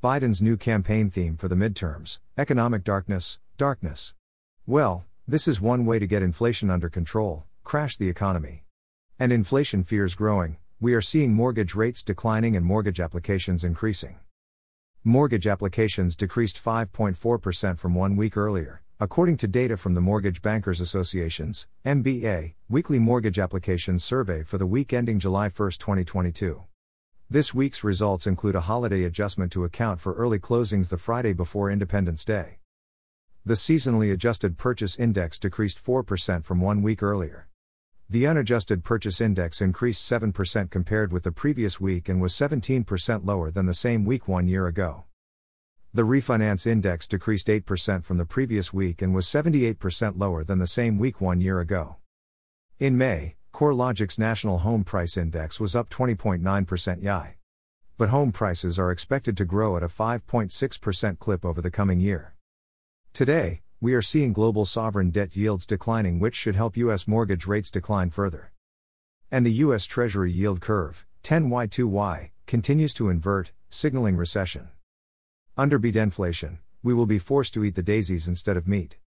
Biden's new campaign theme for the midterms economic darkness, darkness. Well, this is one way to get inflation under control crash the economy. And inflation fears growing, we are seeing mortgage rates declining and mortgage applications increasing. Mortgage applications decreased 5.4% from one week earlier, according to data from the Mortgage Bankers Association's MBA weekly mortgage applications survey for the week ending July 1, 2022. This week's results include a holiday adjustment to account for early closings the Friday before Independence Day. The seasonally adjusted purchase index decreased 4% from one week earlier. The unadjusted purchase index increased 7% compared with the previous week and was 17% lower than the same week one year ago. The refinance index decreased 8% from the previous week and was 78% lower than the same week one year ago. In May, CoreLogic's National Home Price Index was up 20.9% YI. But home prices are expected to grow at a 5.6% clip over the coming year. Today, we are seeing global sovereign debt yields declining, which should help U.S. mortgage rates decline further. And the U.S. Treasury yield curve, 10y2y, continues to invert, signaling recession. Under beat inflation, we will be forced to eat the daisies instead of meat.